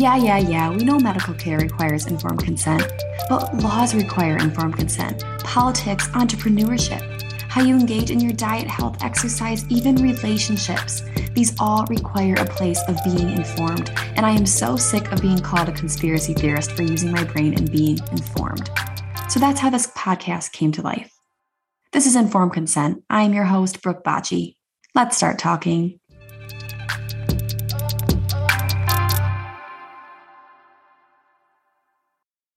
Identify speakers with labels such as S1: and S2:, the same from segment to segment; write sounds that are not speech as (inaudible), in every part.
S1: Yeah, yeah, yeah, we know medical care requires informed consent, but laws require informed consent. Politics, entrepreneurship, how you engage in your diet, health, exercise, even relationships. These all require a place of being informed, and I am so sick of being called a conspiracy theorist for using my brain and being informed. So that's how this podcast came to life. This is Informed Consent. I am your host, Brooke Bacci. Let's start talking.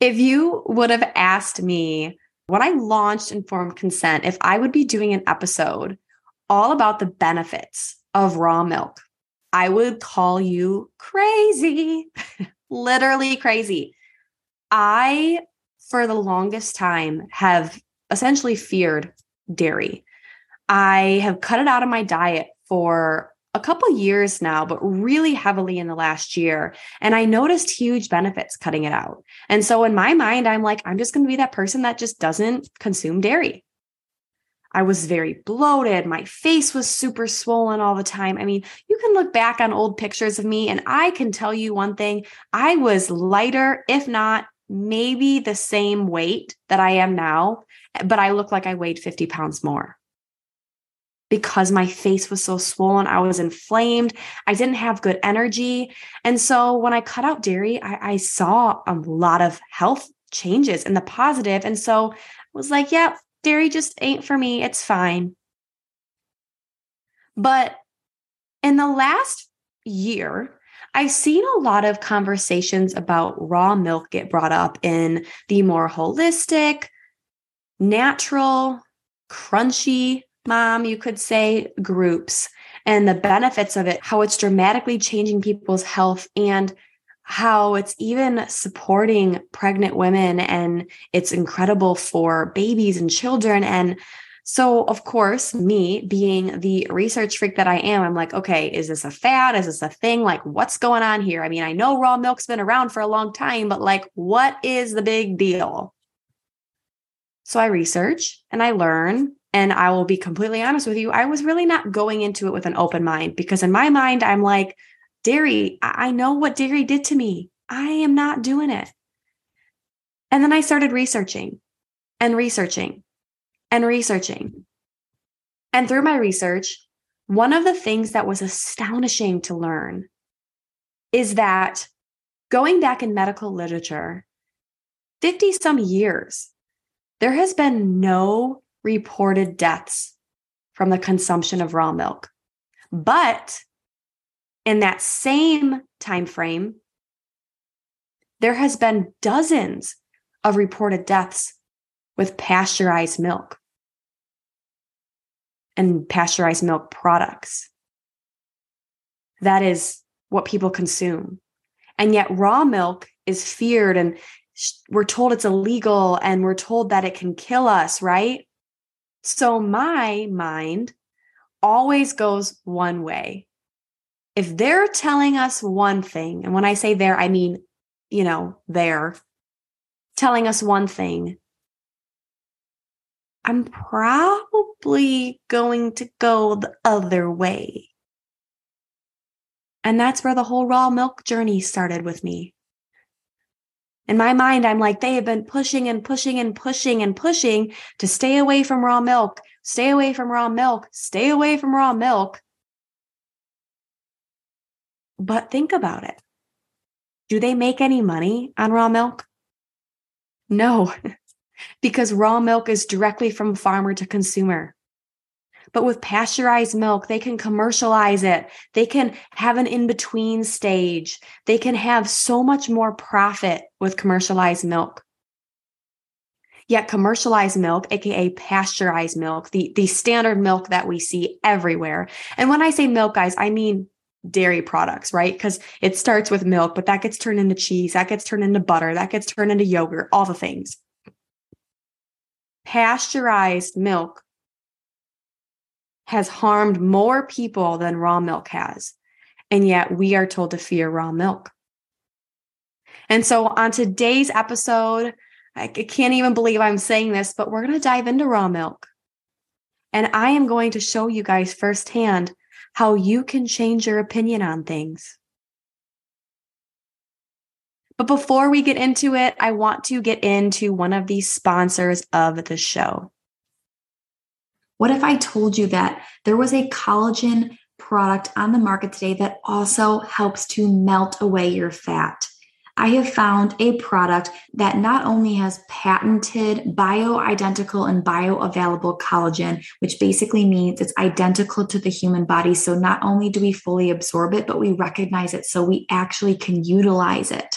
S1: If you would have asked me when I launched Informed Consent if I would be doing an episode all about the benefits of raw milk, I would call you crazy, (laughs) literally crazy. I, for the longest time, have essentially feared dairy. I have cut it out of my diet for a couple years now, but really heavily in the last year. And I noticed huge benefits cutting it out. And so in my mind, I'm like, I'm just going to be that person that just doesn't consume dairy. I was very bloated. My face was super swollen all the time. I mean, you can look back on old pictures of me, and I can tell you one thing I was lighter, if not maybe the same weight that I am now, but I look like I weighed 50 pounds more because my face was so swollen. I was inflamed. I didn't have good energy. And so when I cut out dairy, I, I saw a lot of health changes in the positive. And so I was like, yeah, dairy just ain't for me. It's fine. But in the last year, I've seen a lot of conversations about raw milk get brought up in the more holistic, natural, crunchy mom, you could say, groups and the benefits of it, how it's dramatically changing people's health and how it's even supporting pregnant women and it's incredible for babies and children. And so, of course, me being the research freak that I am, I'm like, okay, is this a fad? Is this a thing? Like, what's going on here? I mean, I know raw milk's been around for a long time, but like, what is the big deal? So I research and I learn and I will be completely honest with you, I was really not going into it with an open mind because in my mind, I'm like, dairy, I know what dairy did to me. I am not doing it. And then I started researching and researching and researching. And through my research, one of the things that was astonishing to learn is that going back in medical literature, 50 some years, there has been no reported deaths from the consumption of raw milk. But in that same time frame, there has been dozens of reported deaths with pasteurized milk and pasteurized milk products. That is what people consume. And yet, raw milk is feared, and we're told it's illegal, and we're told that it can kill us, right? So my mind always goes one way. If they're telling us one thing, and when I say there, I mean, you know, they're telling us one thing, I'm probably going to go the other way. And that's where the whole raw milk journey started with me. In my mind, I'm like, they have been pushing and pushing and pushing and pushing to stay away from raw milk, stay away from raw milk, stay away from raw milk. But think about it. Do they make any money on raw milk? No, (laughs) because raw milk is directly from farmer to consumer. But with pasteurized milk, they can commercialize it. They can have an in between stage. They can have so much more profit with commercialized milk. Yet commercialized milk, aka pasteurized milk, the, the standard milk that we see everywhere. And when I say milk, guys, I mean dairy products, right? Because it starts with milk, but that gets turned into cheese, that gets turned into butter, that gets turned into yogurt, all the things. Pasteurized milk has harmed more people than raw milk has. And yet we are told to fear raw milk. And so on today's episode, I can't even believe I'm saying this, but we're going to dive into raw milk. And I am going to show you guys firsthand how you can change your opinion on things. But before we get into it, I want to get into one of the sponsors of the show.
S2: What if I told you that there was a collagen product on the market today that also helps to melt away your fat? I have found a product that not only has patented bioidentical and bioavailable collagen, which basically means it's identical to the human body. So not only do we fully absorb it, but we recognize it so we actually can utilize it.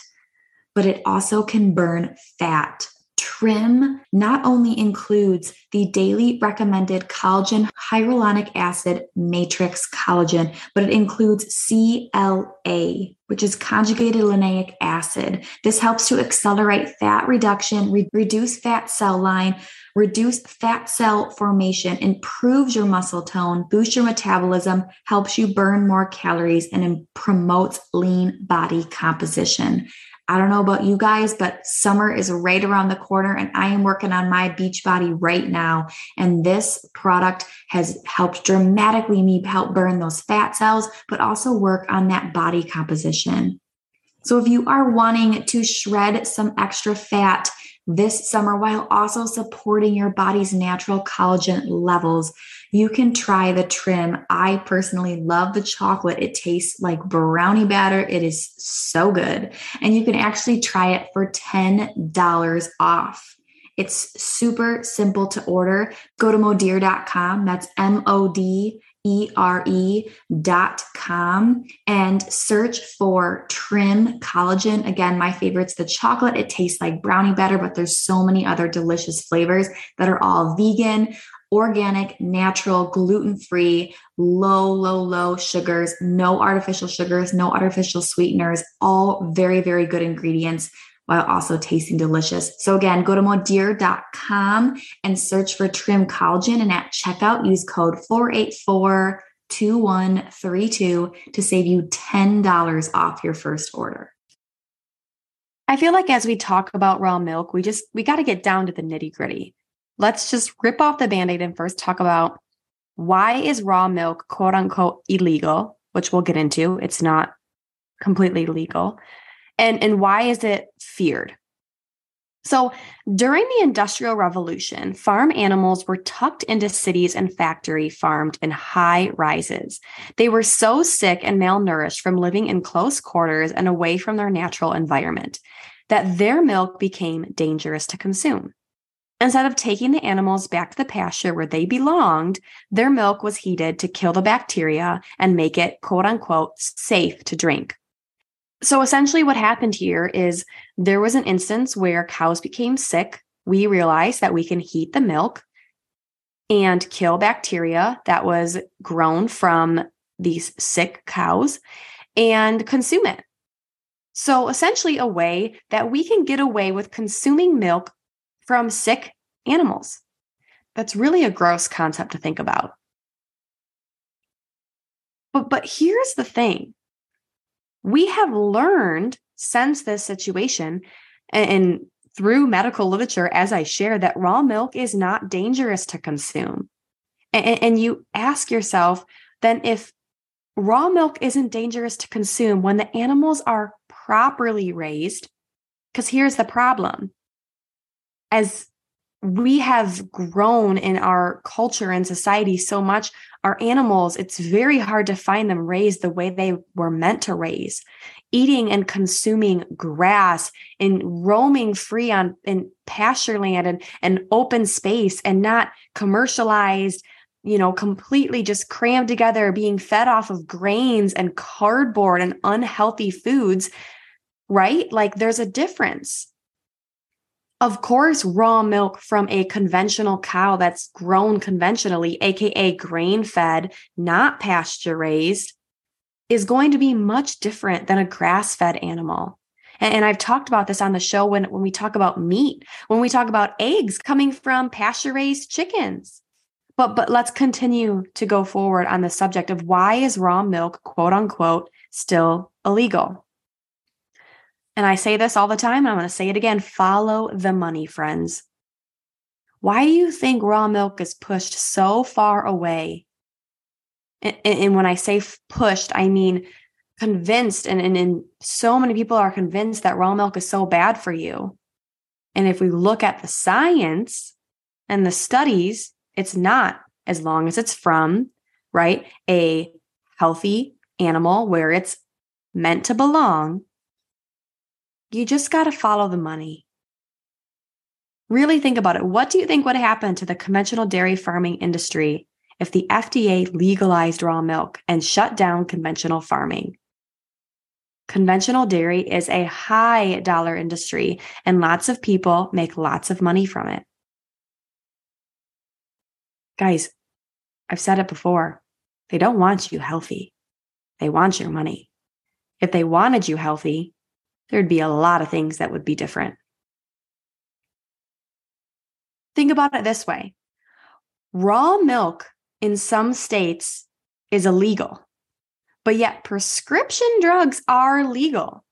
S2: But it also can burn fat. Trim not only includes the daily recommended collagen hyaluronic acid matrix collagen, but it includes CLA, which is conjugated linoleic acid. This helps to accelerate fat reduction, re- reduce fat cell line, reduce fat cell formation, improves your muscle tone, boosts your metabolism, helps you burn more calories, and promotes lean body composition. I don't know about you guys, but summer is right around the corner and I am working on my beach body right now. And this product has helped dramatically me help burn those fat cells, but also work on that body composition. So if you are wanting to shred some extra fat this summer while also supporting your body's natural collagen levels, you can try the trim. I personally love the chocolate. It tastes like brownie batter. It is so good. And you can actually try it for $10 off. It's super simple to order. Go to modere.com. That's M O D E R E dot com and search for trim collagen. Again, my favorite's the chocolate. It tastes like brownie batter, but there's so many other delicious flavors that are all vegan organic, natural, gluten free, low, low, low sugars, no artificial sugars, no artificial sweeteners, all very, very good ingredients while also tasting delicious. So again, go to modere.com and search for Trim Collagen and at checkout use code 484 2132 to save you $10 off your first order.
S1: I feel like as we talk about raw milk, we just we got to get down to the nitty-gritty let's just rip off the band aid and first talk about why is raw milk quote unquote illegal, which we'll get into. It's not completely legal. And, and why is it feared? So, during the Industrial Revolution, farm animals were tucked into cities and factory farmed in high rises. They were so sick and malnourished from living in close quarters and away from their natural environment that their milk became dangerous to consume. Instead of taking the animals back to the pasture where they belonged, their milk was heated to kill the bacteria and make it quote unquote safe to drink. So essentially, what happened here is there was an instance where cows became sick. We realized that we can heat the milk and kill bacteria that was grown from these sick cows and consume it. So essentially, a way that we can get away with consuming milk from sick animals. That's really a gross concept to think about. But, but here's the thing we have learned since this situation and, and through medical literature, as I share, that raw milk is not dangerous to consume. And, and you ask yourself, then if raw milk isn't dangerous to consume when the animals are properly raised, because here's the problem as we have grown in our culture and society so much our animals it's very hard to find them raised the way they were meant to raise. Eating and consuming grass and roaming free on in pasture land and, and open space and not commercialized you know completely just crammed together being fed off of grains and cardboard and unhealthy foods right? Like there's a difference of course, raw milk from a conventional cow that's grown conventionally, AKA grain fed, not pasture raised, is going to be much different than a grass fed animal. And, and, I've talked about this on the show when, when we talk about meat, when we talk about eggs coming from pasture raised chickens. But, but let's continue to go forward on the subject of why is raw milk, quote unquote, still illegal? And I say this all the time, and I'm going to say it again follow the money, friends. Why do you think raw milk is pushed so far away? And, and when I say pushed, I mean convinced, and, and, and so many people are convinced that raw milk is so bad for you. And if we look at the science and the studies, it's not as long as it's from, right, a healthy animal where it's meant to belong. You just got to follow the money. Really think about it. What do you think would happen to the conventional dairy farming industry if the FDA legalized raw milk and shut down conventional farming? Conventional dairy is a high dollar industry, and lots of people make lots of money from it. Guys, I've said it before. They don't want you healthy, they want your money. If they wanted you healthy, there'd be a lot of things that would be different. Think about it this way raw milk in some states is illegal. But yet, prescription drugs are legal.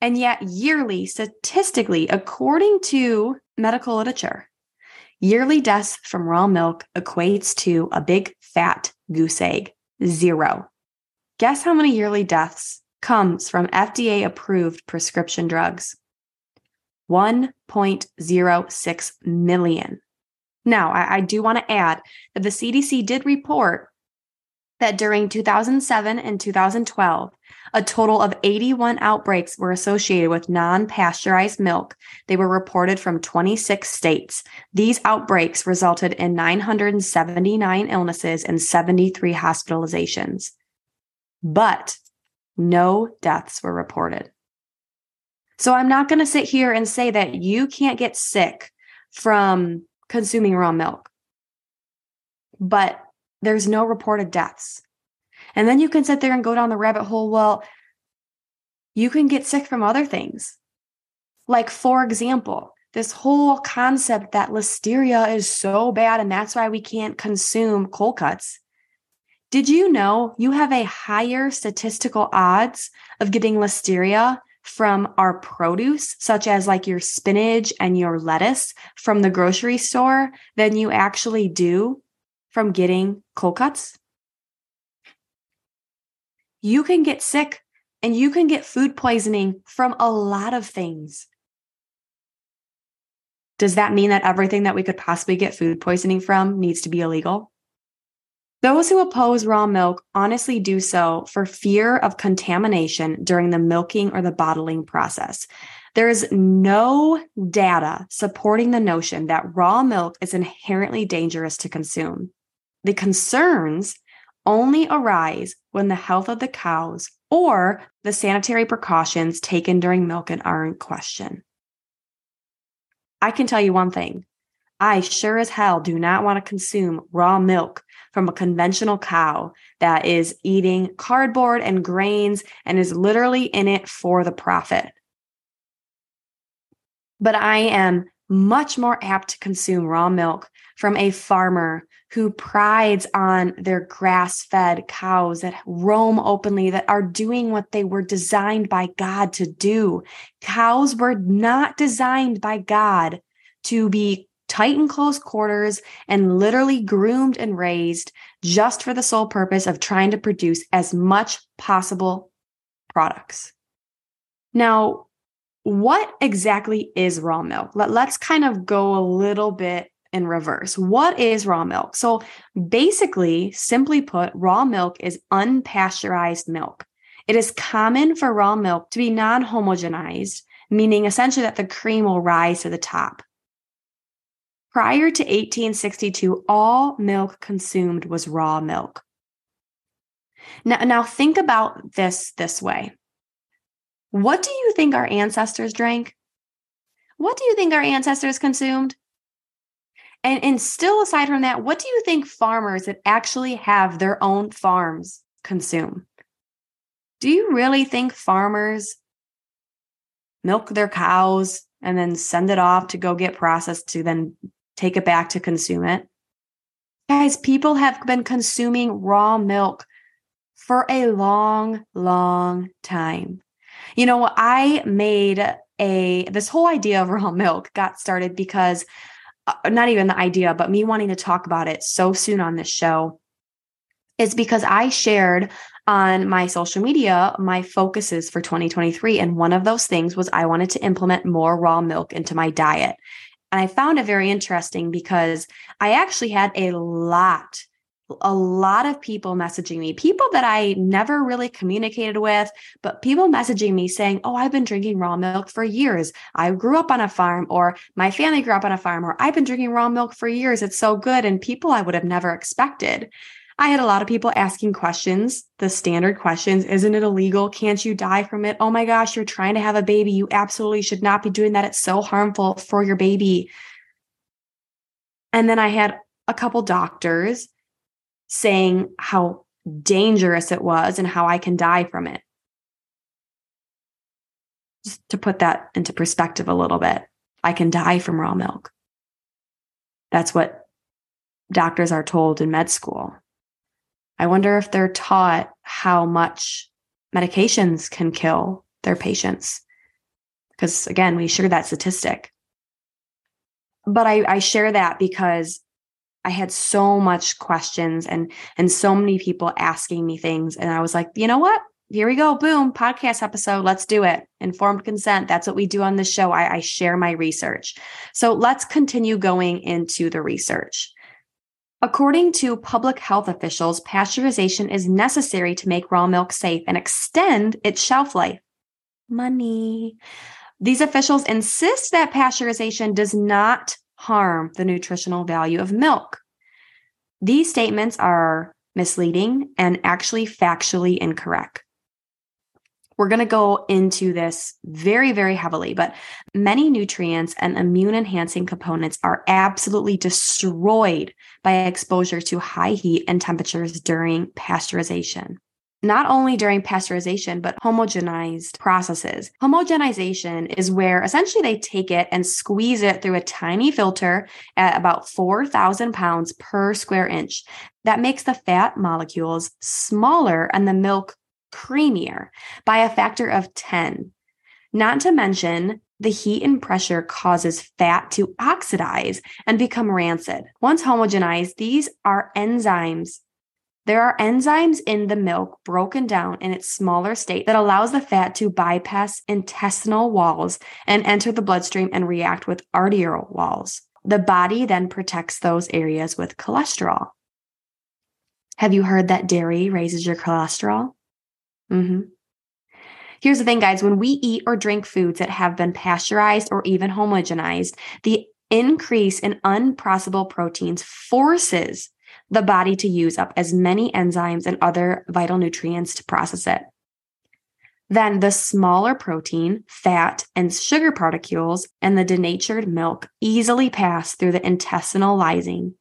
S1: And yet, yearly, statistically, according to medical literature, yearly deaths from raw milk equates to a big fat goose egg zero. Guess how many yearly deaths comes from FDA approved prescription drugs? 1.06 million. Now, I, I do want to add that the CDC did report that during 2007 and 2012, a total of 81 outbreaks were associated with non pasteurized milk. They were reported from 26 states. These outbreaks resulted in 979 illnesses and 73 hospitalizations. But no deaths were reported. So I'm not going to sit here and say that you can't get sick from consuming raw milk. But there's no reported deaths. And then you can sit there and go down the rabbit hole. Well, you can get sick from other things. Like, for example, this whole concept that listeria is so bad and that's why we can't consume cold cuts. Did you know you have a higher statistical odds of getting listeria from our produce, such as like your spinach and your lettuce from the grocery store, than you actually do from getting cold cuts? You can get sick and you can get food poisoning from a lot of things. Does that mean that everything that we could possibly get food poisoning from needs to be illegal? Those who oppose raw milk honestly do so for fear of contamination during the milking or the bottling process. There is no data supporting the notion that raw milk is inherently dangerous to consume. The concerns only arise when the health of the cows or the sanitary precautions taken during milking are in question. I can tell you one thing I sure as hell do not want to consume raw milk from a conventional cow that is eating cardboard and grains and is literally in it for the profit. But I am much more apt to consume raw milk from a farmer who prides on their grass fed cows that roam openly, that are doing what they were designed by God to do. Cows were not designed by God to be tight and close quarters and literally groomed and raised just for the sole purpose of trying to produce as much possible products. Now, what exactly is raw milk? Let, us kind of go a little bit in reverse. What is raw milk? So basically, simply put, raw milk is unpasteurized milk. It is common for raw milk to be non homogenized, meaning essentially that the cream will rise to the top. Prior to 1862, all milk consumed was raw milk. Now, now think about this this way. What do you think our ancestors drank? What do you think our ancestors consumed? And, and still aside from that, what do you think farmers that actually have their own farms consume? Do you really think farmers milk their cows and then send it off to go get processed to then take it back to consume it? Guys, people have been consuming raw milk for a long, long time. You know, I made a this whole idea of (laughs) raw milk got started because uh, not even the idea, but me wanting to talk about it so soon on this show is because I shared on my social media my focuses for 2023. And one of those things was I wanted to implement more raw milk into my diet. And I found it very interesting because I actually had a lot a lot of people messaging me, people that I never really communicated with, but people messaging me saying, Oh, I've been drinking raw milk for years. I grew up on a farm, or my family grew up on a farm, or I've been drinking raw milk for years. It's so good. And people I would have never expected. I had a lot of people asking questions, the standard questions Isn't it illegal? Can't you die from it? Oh my gosh, you're trying to have a baby. You absolutely should not be doing that. It's so harmful for your baby. And then I had a couple doctors saying how dangerous it was and how I can die from it. Just to put that into perspective a little bit, I can die from raw milk. That's what doctors are told in med school. I wonder if they're taught how much medications can kill their patients. Because again, we share that statistic. But I, I share that because I had so much questions and and so many people asking me things. And I was like, you know what? Here we go. Boom, podcast episode. Let's do it. Informed consent. That's what we do on this show. I, I share my research. So let's continue going into the research. According to public health officials, pasteurization is necessary to make raw milk safe and extend its shelf life. Money. These officials insist that pasteurization does not harm the nutritional value of milk. These statements are misleading and actually factually incorrect. We're going to go into this very, very heavily, but many nutrients and immune enhancing components are absolutely destroyed by exposure to high heat and temperatures during pasteurization not only during pasteurization, but homogenized processes. Homogenization is where essentially they take it and squeeze it through a tiny filter at about 4,000 pounds per square inch. That makes the fat molecules smaller and the milk creamier by a factor of 10. Not to mention, the heat and pressure causes fat to oxidize and become rancid. Once homogenized, these are enzymes. There are enzymes in the milk broken down in its smaller state that allows the fat to bypass intestinal walls and enter the bloodstream and react with arterial walls. The body then protects those areas with cholesterol. Have you heard that dairy raises your cholesterol? Mm-hmm. Here's the thing, guys when we eat or drink foods that have been pasteurized or even homogenized, the increase in unprocessable proteins forces the body to use up as many enzymes and other vital nutrients to process it. Then the smaller protein, fat, and sugar particles and the denatured milk easily pass through the intestinal lysing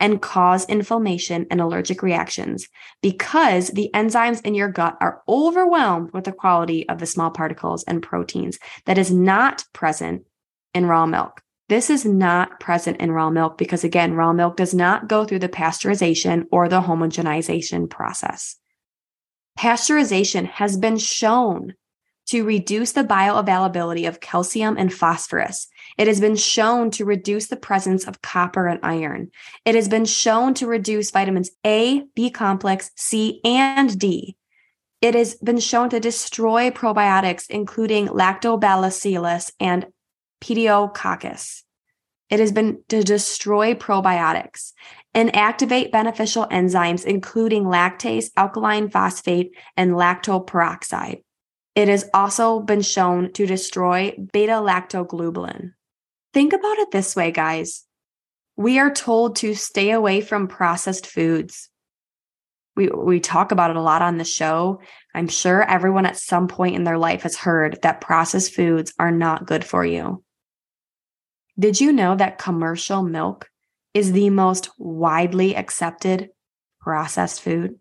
S1: and cause inflammation and allergic reactions because the enzymes in your gut are overwhelmed with the quality of the small particles and proteins that is not present in raw milk. This is not present in raw milk because, again, raw milk does not go through the pasteurization or the homogenization process. Pasteurization has been shown to reduce the bioavailability of calcium and phosphorus. It has been shown to reduce the presence of copper and iron. It has been shown to reduce vitamins A, B complex, C, and D. It has been shown to destroy probiotics, including lactobacillus and pediococcus. It has been to destroy probiotics and activate beneficial enzymes, including lactase, alkaline phosphate, and lactoperoxide. It has also been shown to destroy beta lactoglobulin. Think about it this way, guys. We are told to stay away from processed foods. We, we talk about it a lot on the show. I'm sure everyone at some point in their life has heard that processed foods are not good for you. Did you know that commercial milk is the most widely accepted processed food?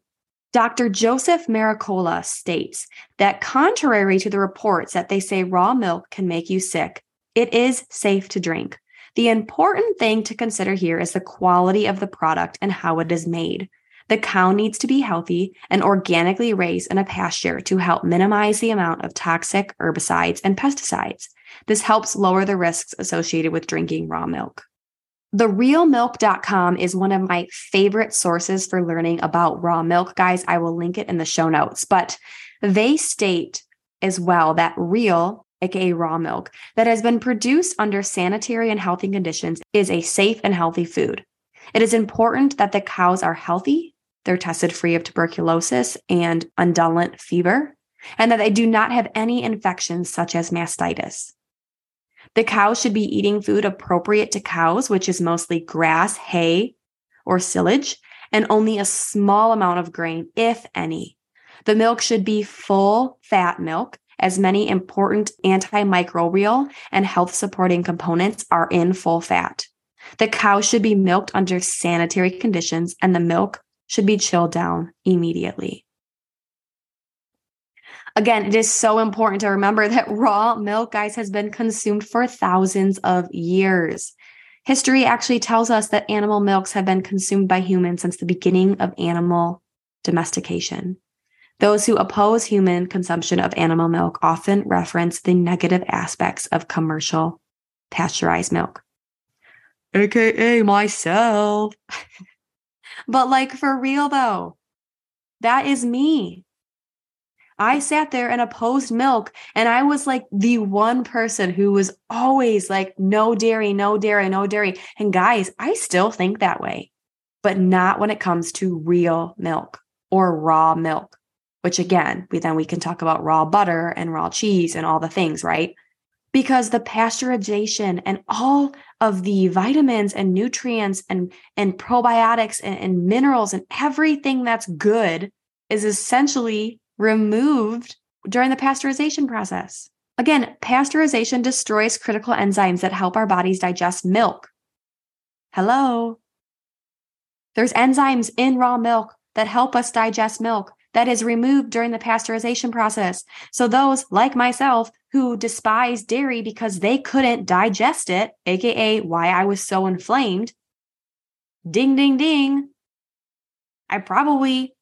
S1: Dr. Joseph Mercola states that contrary to the reports that they say raw milk can make you sick, it is safe to drink. The important thing to consider here is the quality of the product and how it is made. The cow needs to be healthy and organically raised in a pasture to help minimize the amount of toxic herbicides and pesticides. This helps lower the risks associated with drinking raw milk. TheRealMilk.com is one of my favorite sources for learning about raw milk, guys. I will link it in the show notes, but they state as well that real, aka raw milk, that has been produced under sanitary and healthy conditions is a safe and healthy food. It is important that the cows are healthy, they're tested free of tuberculosis and undulant fever, and that they do not have any infections such as mastitis. The cows should be eating food appropriate to cows, which is mostly grass, hay, or silage, and only a small amount of grain, if any. The milk should be full fat milk, as many important antimicrobial and health supporting components are in full fat. The cow should be milked under sanitary conditions, and the milk should be chilled down immediately. Again, it is so important to remember that raw milk, guys, has been consumed for thousands of years. History actually tells us that animal milks have been consumed by humans since the beginning of animal domestication. Those who oppose human consumption of animal milk often reference the negative aspects of commercial pasteurized milk, aka myself. (laughs) but, like, for real though, that is me. I sat there and opposed milk. And I was like the one person who was always like, no dairy, no dairy, no dairy. And guys, I still think that way, but not when it comes to real milk or raw milk, which again, we then we can talk about raw butter and raw cheese and all the things, right? Because the pasteurization and all of the vitamins and nutrients and, and probiotics and, and minerals and everything that's good is essentially removed during the pasteurization process. Again, pasteurization destroys critical enzymes that help our bodies digest milk. Hello. There's enzymes in raw milk that help us digest milk that is removed during the pasteurization process. So those like myself who despise dairy because they couldn't digest it, aka why I was so inflamed, ding ding ding. I probably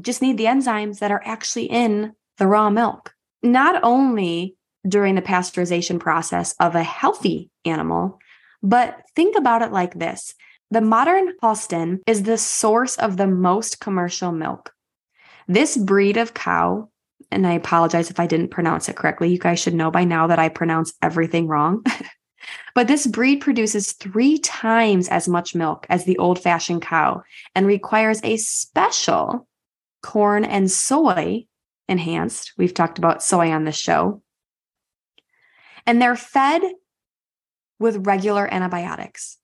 S1: just need the enzymes that are actually in the raw milk. Not only during the pasteurization process of a healthy animal, but think about it like this. The modern Holstein is the source of the most commercial milk. This breed of cow, and I apologize if I didn't pronounce it correctly. You guys should know by now that I pronounce everything wrong. (laughs) but this breed produces three times as much milk as the old fashioned cow and requires a special corn and soy enhanced. We've talked about soy on this show. And they're fed with regular antibiotics.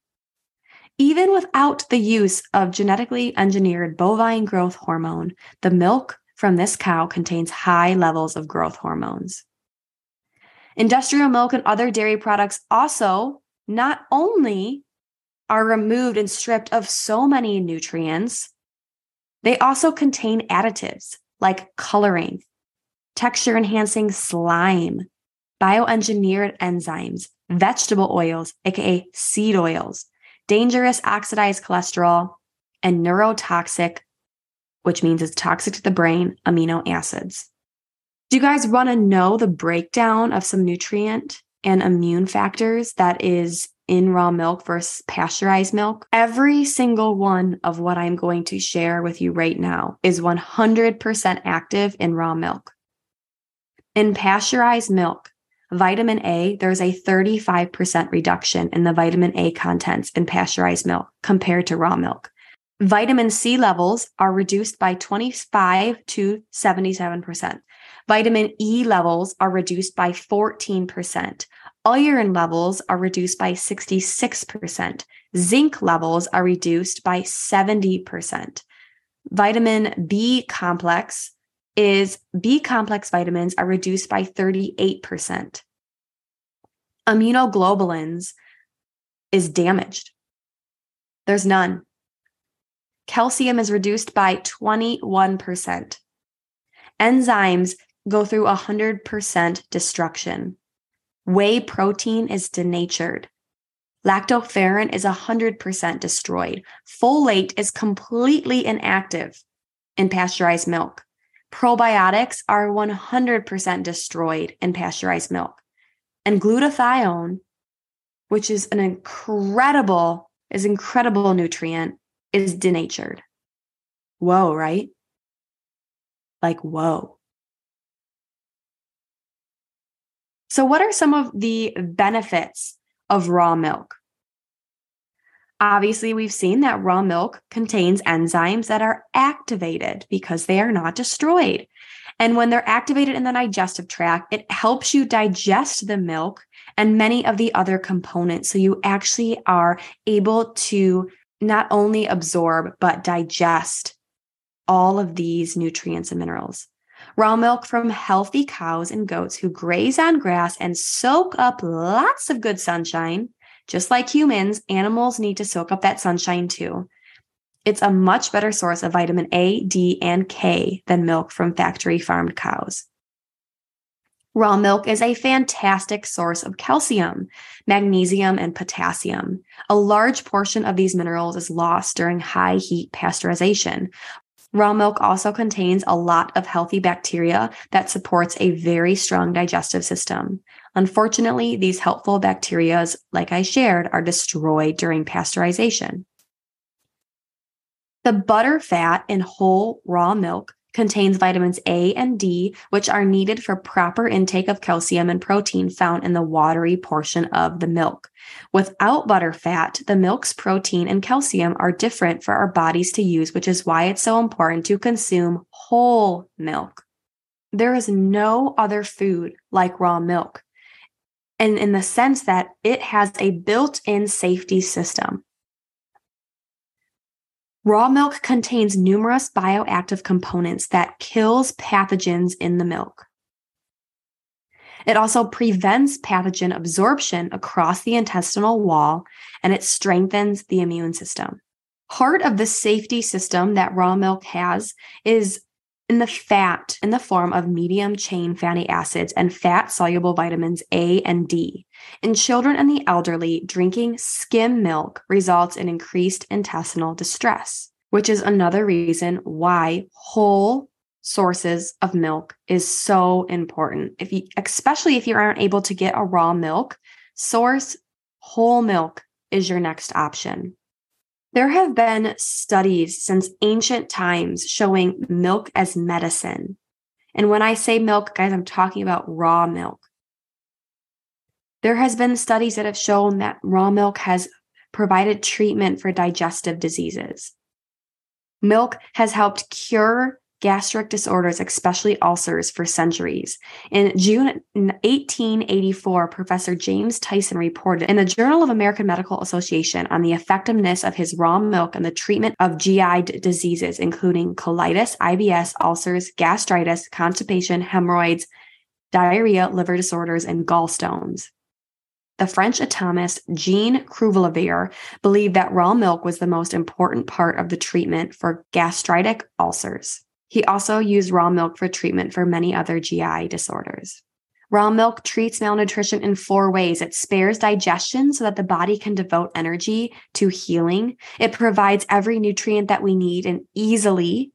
S1: Even without the use of genetically engineered bovine growth hormone, the milk from this cow contains high levels of growth hormones. Industrial milk and other dairy products also not only are removed and stripped of so many nutrients, they also contain additives like coloring, texture enhancing slime, bioengineered enzymes, vegetable oils, aka seed oils, dangerous oxidized cholesterol, and neurotoxic, which means it's toxic to the brain, amino acids. Do you guys want to know the breakdown of some nutrient and immune factors that is in raw milk versus pasteurized milk, every single one of what I'm going to share with you right now is 100% active in raw milk. In pasteurized milk, vitamin A, there's a 35% reduction in the vitamin A contents in pasteurized milk compared to raw milk. Vitamin C levels are reduced by 25 to 77%. Vitamin E levels are reduced by 14% iron levels are reduced by 66%. Zinc levels are reduced by 70%. Vitamin B complex is B complex vitamins are reduced by 38%. Immunoglobulins is damaged. There's none. Calcium is reduced by 21%. Enzymes go through 100% destruction. Whey protein is denatured. Lactoferrin is 100% destroyed. Folate is completely inactive in pasteurized milk. Probiotics are 100% destroyed in pasteurized milk. And glutathione, which is an incredible is incredible nutrient, is denatured. Whoa, right? Like, whoa. So, what are some of the benefits of raw milk? Obviously, we've seen that raw milk contains enzymes that are activated because they are not destroyed. And when they're activated in the digestive tract, it helps you digest the milk and many of the other components. So you actually are able to not only absorb, but digest all of these nutrients and minerals. Raw milk from healthy cows and goats who graze on grass and soak up lots of good sunshine just like humans, animals need to soak up that sunshine too. It's a much better source of vitamin A, D, and K than milk from factory farmed cows. Raw milk is a fantastic source of calcium, magnesium, and potassium. A large portion of these minerals is lost during high heat pasteurization. Raw milk also contains a lot of healthy bacteria that supports a very strong digestive system. Unfortunately, these helpful bacteria, like I shared, are destroyed during pasteurization. The butter fat in whole raw milk contains vitamins A and D, which are needed for proper intake of calcium and protein found in the watery portion of the milk. Without butter fat, the milk's protein and calcium are different for our bodies to use, which is why it's so important to consume whole milk. There is no other food like raw milk and in the sense that it has a built in safety system. Raw milk contains numerous bioactive components that kills pathogens in the milk. It also prevents pathogen absorption across the intestinal wall and it strengthens the immune system. Part of the safety system that raw milk has is in the fat in the form of medium chain fatty acids and fat soluble vitamins A and D. In children and the elderly, drinking skim milk results in increased intestinal distress, which is another reason why whole sources of milk is so important. If you especially if you aren't able to get a raw milk source, whole milk is your next option. There have been studies since ancient times showing milk as medicine. And when I say milk, guys, I'm talking about raw milk. There has been studies that have shown that raw milk has provided treatment for digestive diseases. Milk has helped cure gastric disorders, especially ulcers, for centuries. In June 1884, Professor James Tyson reported in the Journal of American Medical Association on the effectiveness of his raw milk in the treatment of GI diseases, including colitis, IBS, ulcers, gastritis, constipation, hemorrhoids, diarrhea, liver disorders, and gallstones. The French anatomist Jean Cruveilhier believed that raw milk was the most important part of the treatment for gastritic ulcers. He also used raw milk for treatment for many other GI disorders. Raw milk treats malnutrition in four ways. It spares digestion so that the body can devote energy to healing. It provides every nutrient that we need in easily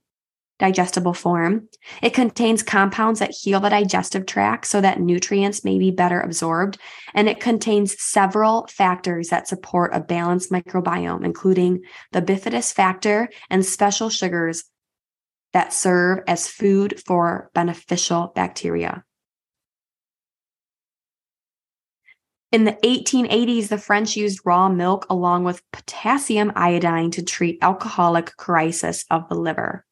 S1: digestible form. It contains compounds that heal the digestive tract so that nutrients may be better absorbed. And it contains several factors that support a balanced microbiome, including the bifidus factor and special sugars that serve as food for beneficial bacteria. In the 1880s, the French used raw milk along with potassium iodine to treat alcoholic crisis of the liver.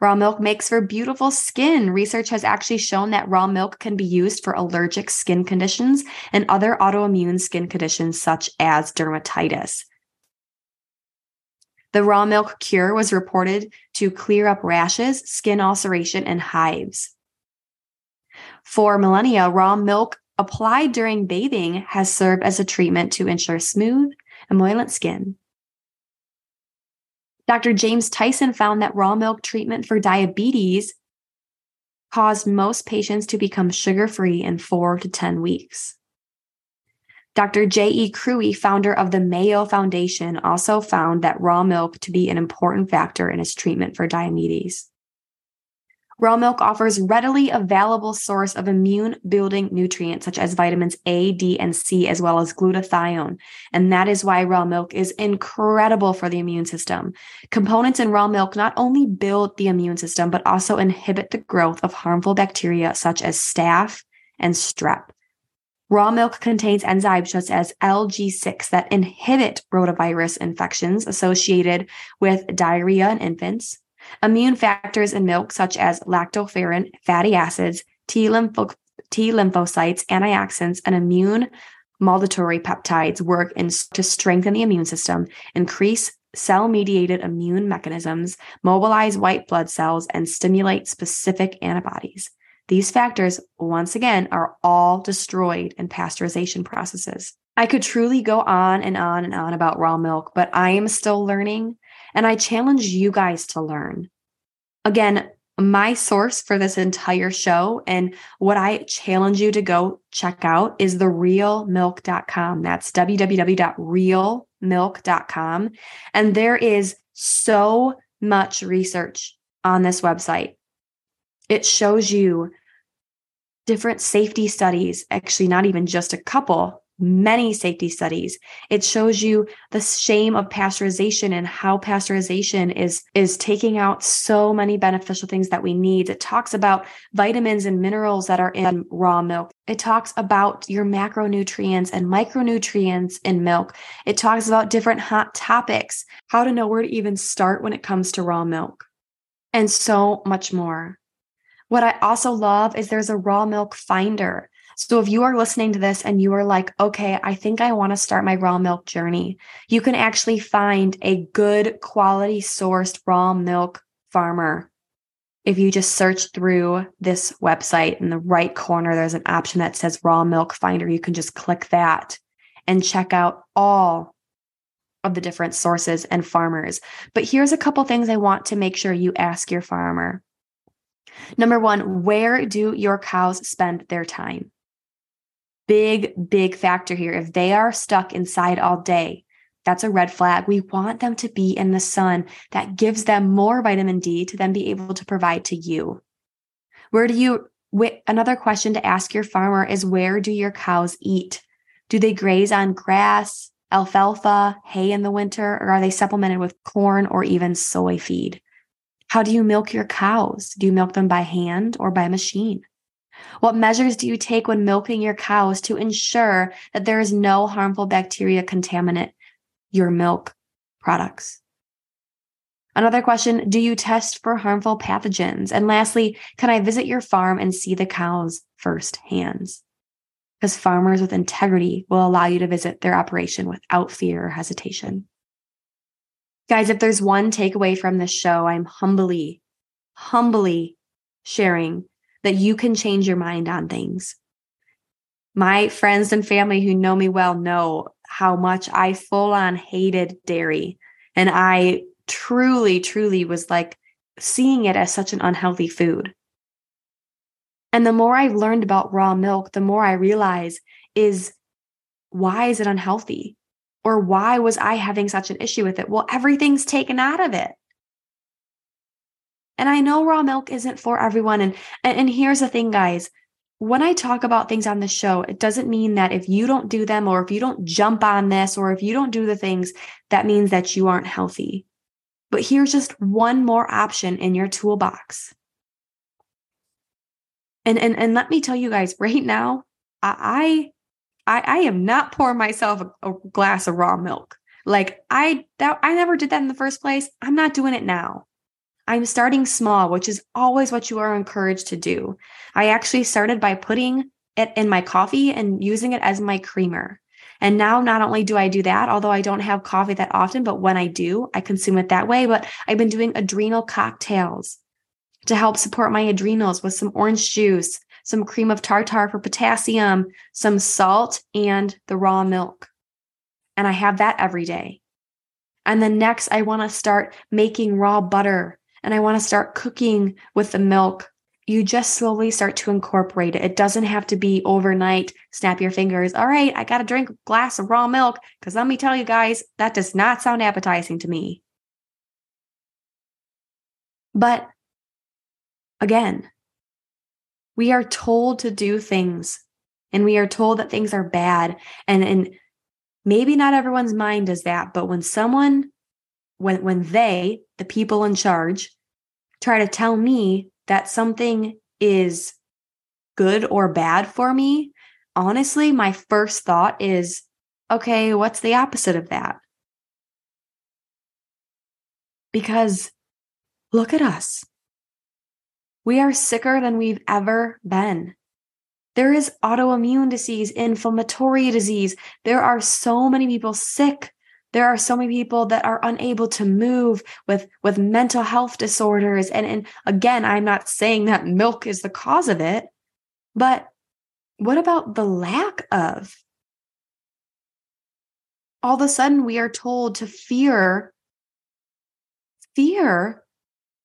S1: Raw milk makes for beautiful skin. Research has actually shown that raw milk can be used for allergic skin conditions and other autoimmune skin conditions such as dermatitis. The raw milk cure was reported to clear up rashes, skin ulceration, and hives. For millennia, raw milk applied during bathing has served as a treatment to ensure smooth, emollient skin. Dr. James Tyson found that raw milk treatment for diabetes caused most patients to become sugar free in four to 10 weeks. Dr. J.E. Crewe, founder of the Mayo Foundation, also found that raw milk to be an important factor in his treatment for diabetes. Raw milk offers readily available source of immune building nutrients such as vitamins A, D, and C, as well as glutathione. And that is why raw milk is incredible for the immune system. Components in raw milk not only build the immune system, but also inhibit the growth of harmful bacteria such as staph and strep. Raw milk contains enzymes such as LG6 that inhibit rotavirus infections associated with diarrhea in infants. Immune factors in milk, such as lactoferrin, fatty acids, T, lympho- T lymphocytes, antioxidants, and immune modulatory peptides, work in, to strengthen the immune system, increase cell mediated immune mechanisms, mobilize white blood cells, and stimulate specific antibodies. These factors, once again, are all destroyed in pasteurization processes. I could truly go on and on and on about raw milk, but I am still learning and I challenge you guys to learn. Again, my source for this entire show and what I challenge you to go check out is the realmilk.com. That's www.realmilk.com. And there is so much research on this website. It shows you different safety studies, actually, not even just a couple, many safety studies. It shows you the shame of pasteurization and how pasteurization is, is taking out so many beneficial things that we need. It talks about vitamins and minerals that are in raw milk. It talks about your macronutrients and micronutrients in milk. It talks about different hot topics, how to know where to even start when it comes to raw milk, and so much more. What I also love is there's a raw milk finder. So if you are listening to this and you are like, okay, I think I want to start my raw milk journey, you can actually find a good quality sourced raw milk farmer. If you just search through this website in the right corner, there's an option that says raw milk finder. You can just click that and check out all of the different sources and farmers. But here's a couple things I want to make sure you ask your farmer. Number one, where do your cows spend their time? Big, big factor here. If they are stuck inside all day, that's a red flag. We want them to be in the sun. That gives them more vitamin D to then be able to provide to you. Where do you, another question to ask your farmer is where do your cows eat? Do they graze on grass, alfalfa, hay in the winter, or are they supplemented with corn or even soy feed? How do you milk your cows? Do you milk them by hand or by machine? What measures do you take when milking your cows to ensure that there is no harmful bacteria contaminant your milk products? Another question Do you test for harmful pathogens? And lastly, can I visit your farm and see the cows firsthand? Because farmers with integrity will allow you to visit their operation without fear or hesitation. Guys, if there's one takeaway from this show, I'm humbly, humbly sharing that you can change your mind on things. My friends and family who know me well know how much I full on hated dairy. And I truly, truly was like seeing it as such an unhealthy food. And the more I've learned about raw milk, the more I realize is why is it unhealthy? Or why was I having such an issue with it? Well, everything's taken out of it. And I know raw milk isn't for everyone. And, and, here's the thing, guys. When I talk about things on the show, it doesn't mean that if you don't do them or if you don't jump on this or if you don't do the things, that means that you aren't healthy. But here's just one more option in your toolbox. And and and let me tell you guys right now, I I, I am not pouring myself a, a glass of raw milk. Like I that I never did that in the first place. I'm not doing it now. I'm starting small, which is always what you are encouraged to do. I actually started by putting it in my coffee and using it as my creamer. And now not only do I do that, although I don't have coffee that often, but when I do, I consume it that way. But I've been doing adrenal cocktails to help support my adrenals with some orange juice, some cream of tartar for potassium, some salt, and the raw milk. And I have that every day. And then next, I want to start making raw butter and I want to start cooking with the milk. You just slowly start to incorporate it. It doesn't have to be overnight. Snap your fingers. All right, I got to drink a glass of raw milk because let me tell you guys, that does not sound appetizing to me. But again, we are told to do things and we are told that things are bad. And, and maybe not everyone's mind does that, but when someone, when, when they, the people in charge, try to tell me that something is good or bad for me, honestly, my first thought is, okay, what's the opposite of that? Because look at us. We are sicker than we've ever been. There is autoimmune disease, inflammatory disease. There are so many people sick. There are so many people that are unable to move with, with mental health disorders. And, and again, I'm not saying that milk is the cause of it, but what about the lack of? All of a sudden, we are told to fear, fear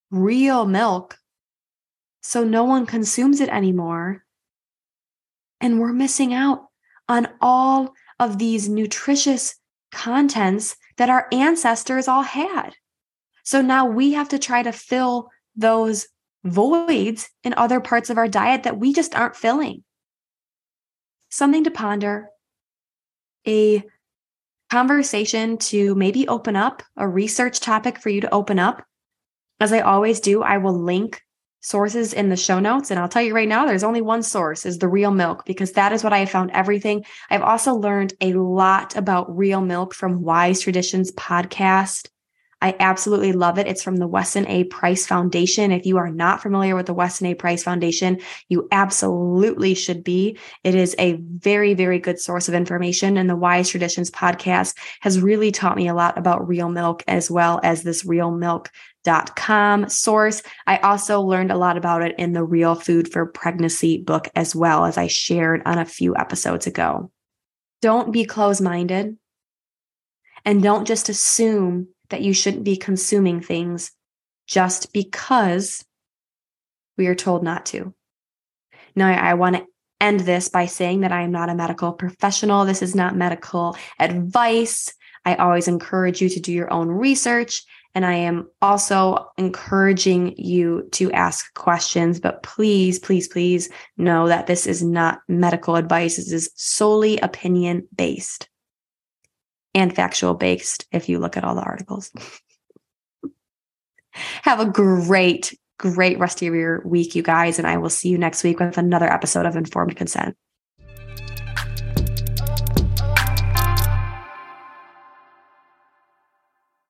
S1: real milk so no one consumes it anymore. And we're missing out on all of these nutritious contents that our ancestors all had. So now we have to try to fill those voids in other parts of our diet that we just aren't filling. Something to ponder, a conversation to maybe open up, a research topic for you to open up. As I always do, I will link sources in the show notes. And I'll tell you right now, there's only one source is the real milk because that is what I have found everything. I've also learned a lot about real milk from Wise Traditions podcast. I absolutely love it. It's from the Weston A. Price Foundation. If you are not familiar with the Weston A. Price Foundation, you absolutely should be. It is a very, very good source of information. And the Wise Traditions podcast has really taught me a lot about real milk as well as this real milk com source. I also learned a lot about it in the Real Food for Pregnancy book as well, as I shared on a few episodes ago. Don't be close minded and don't just assume that you shouldn't be consuming things just because we are told not to. Now, I, I want to end this by saying that I am not a medical professional. This is not medical advice. I always encourage you to do your own research and I am also encouraging you to ask questions, but please, please, please know that this is not medical advice. This is solely opinion based and factual based if you look at all the articles. (laughs) Have a great, great rest of your week, you guys. And I will see you next week with another episode of Informed Consent.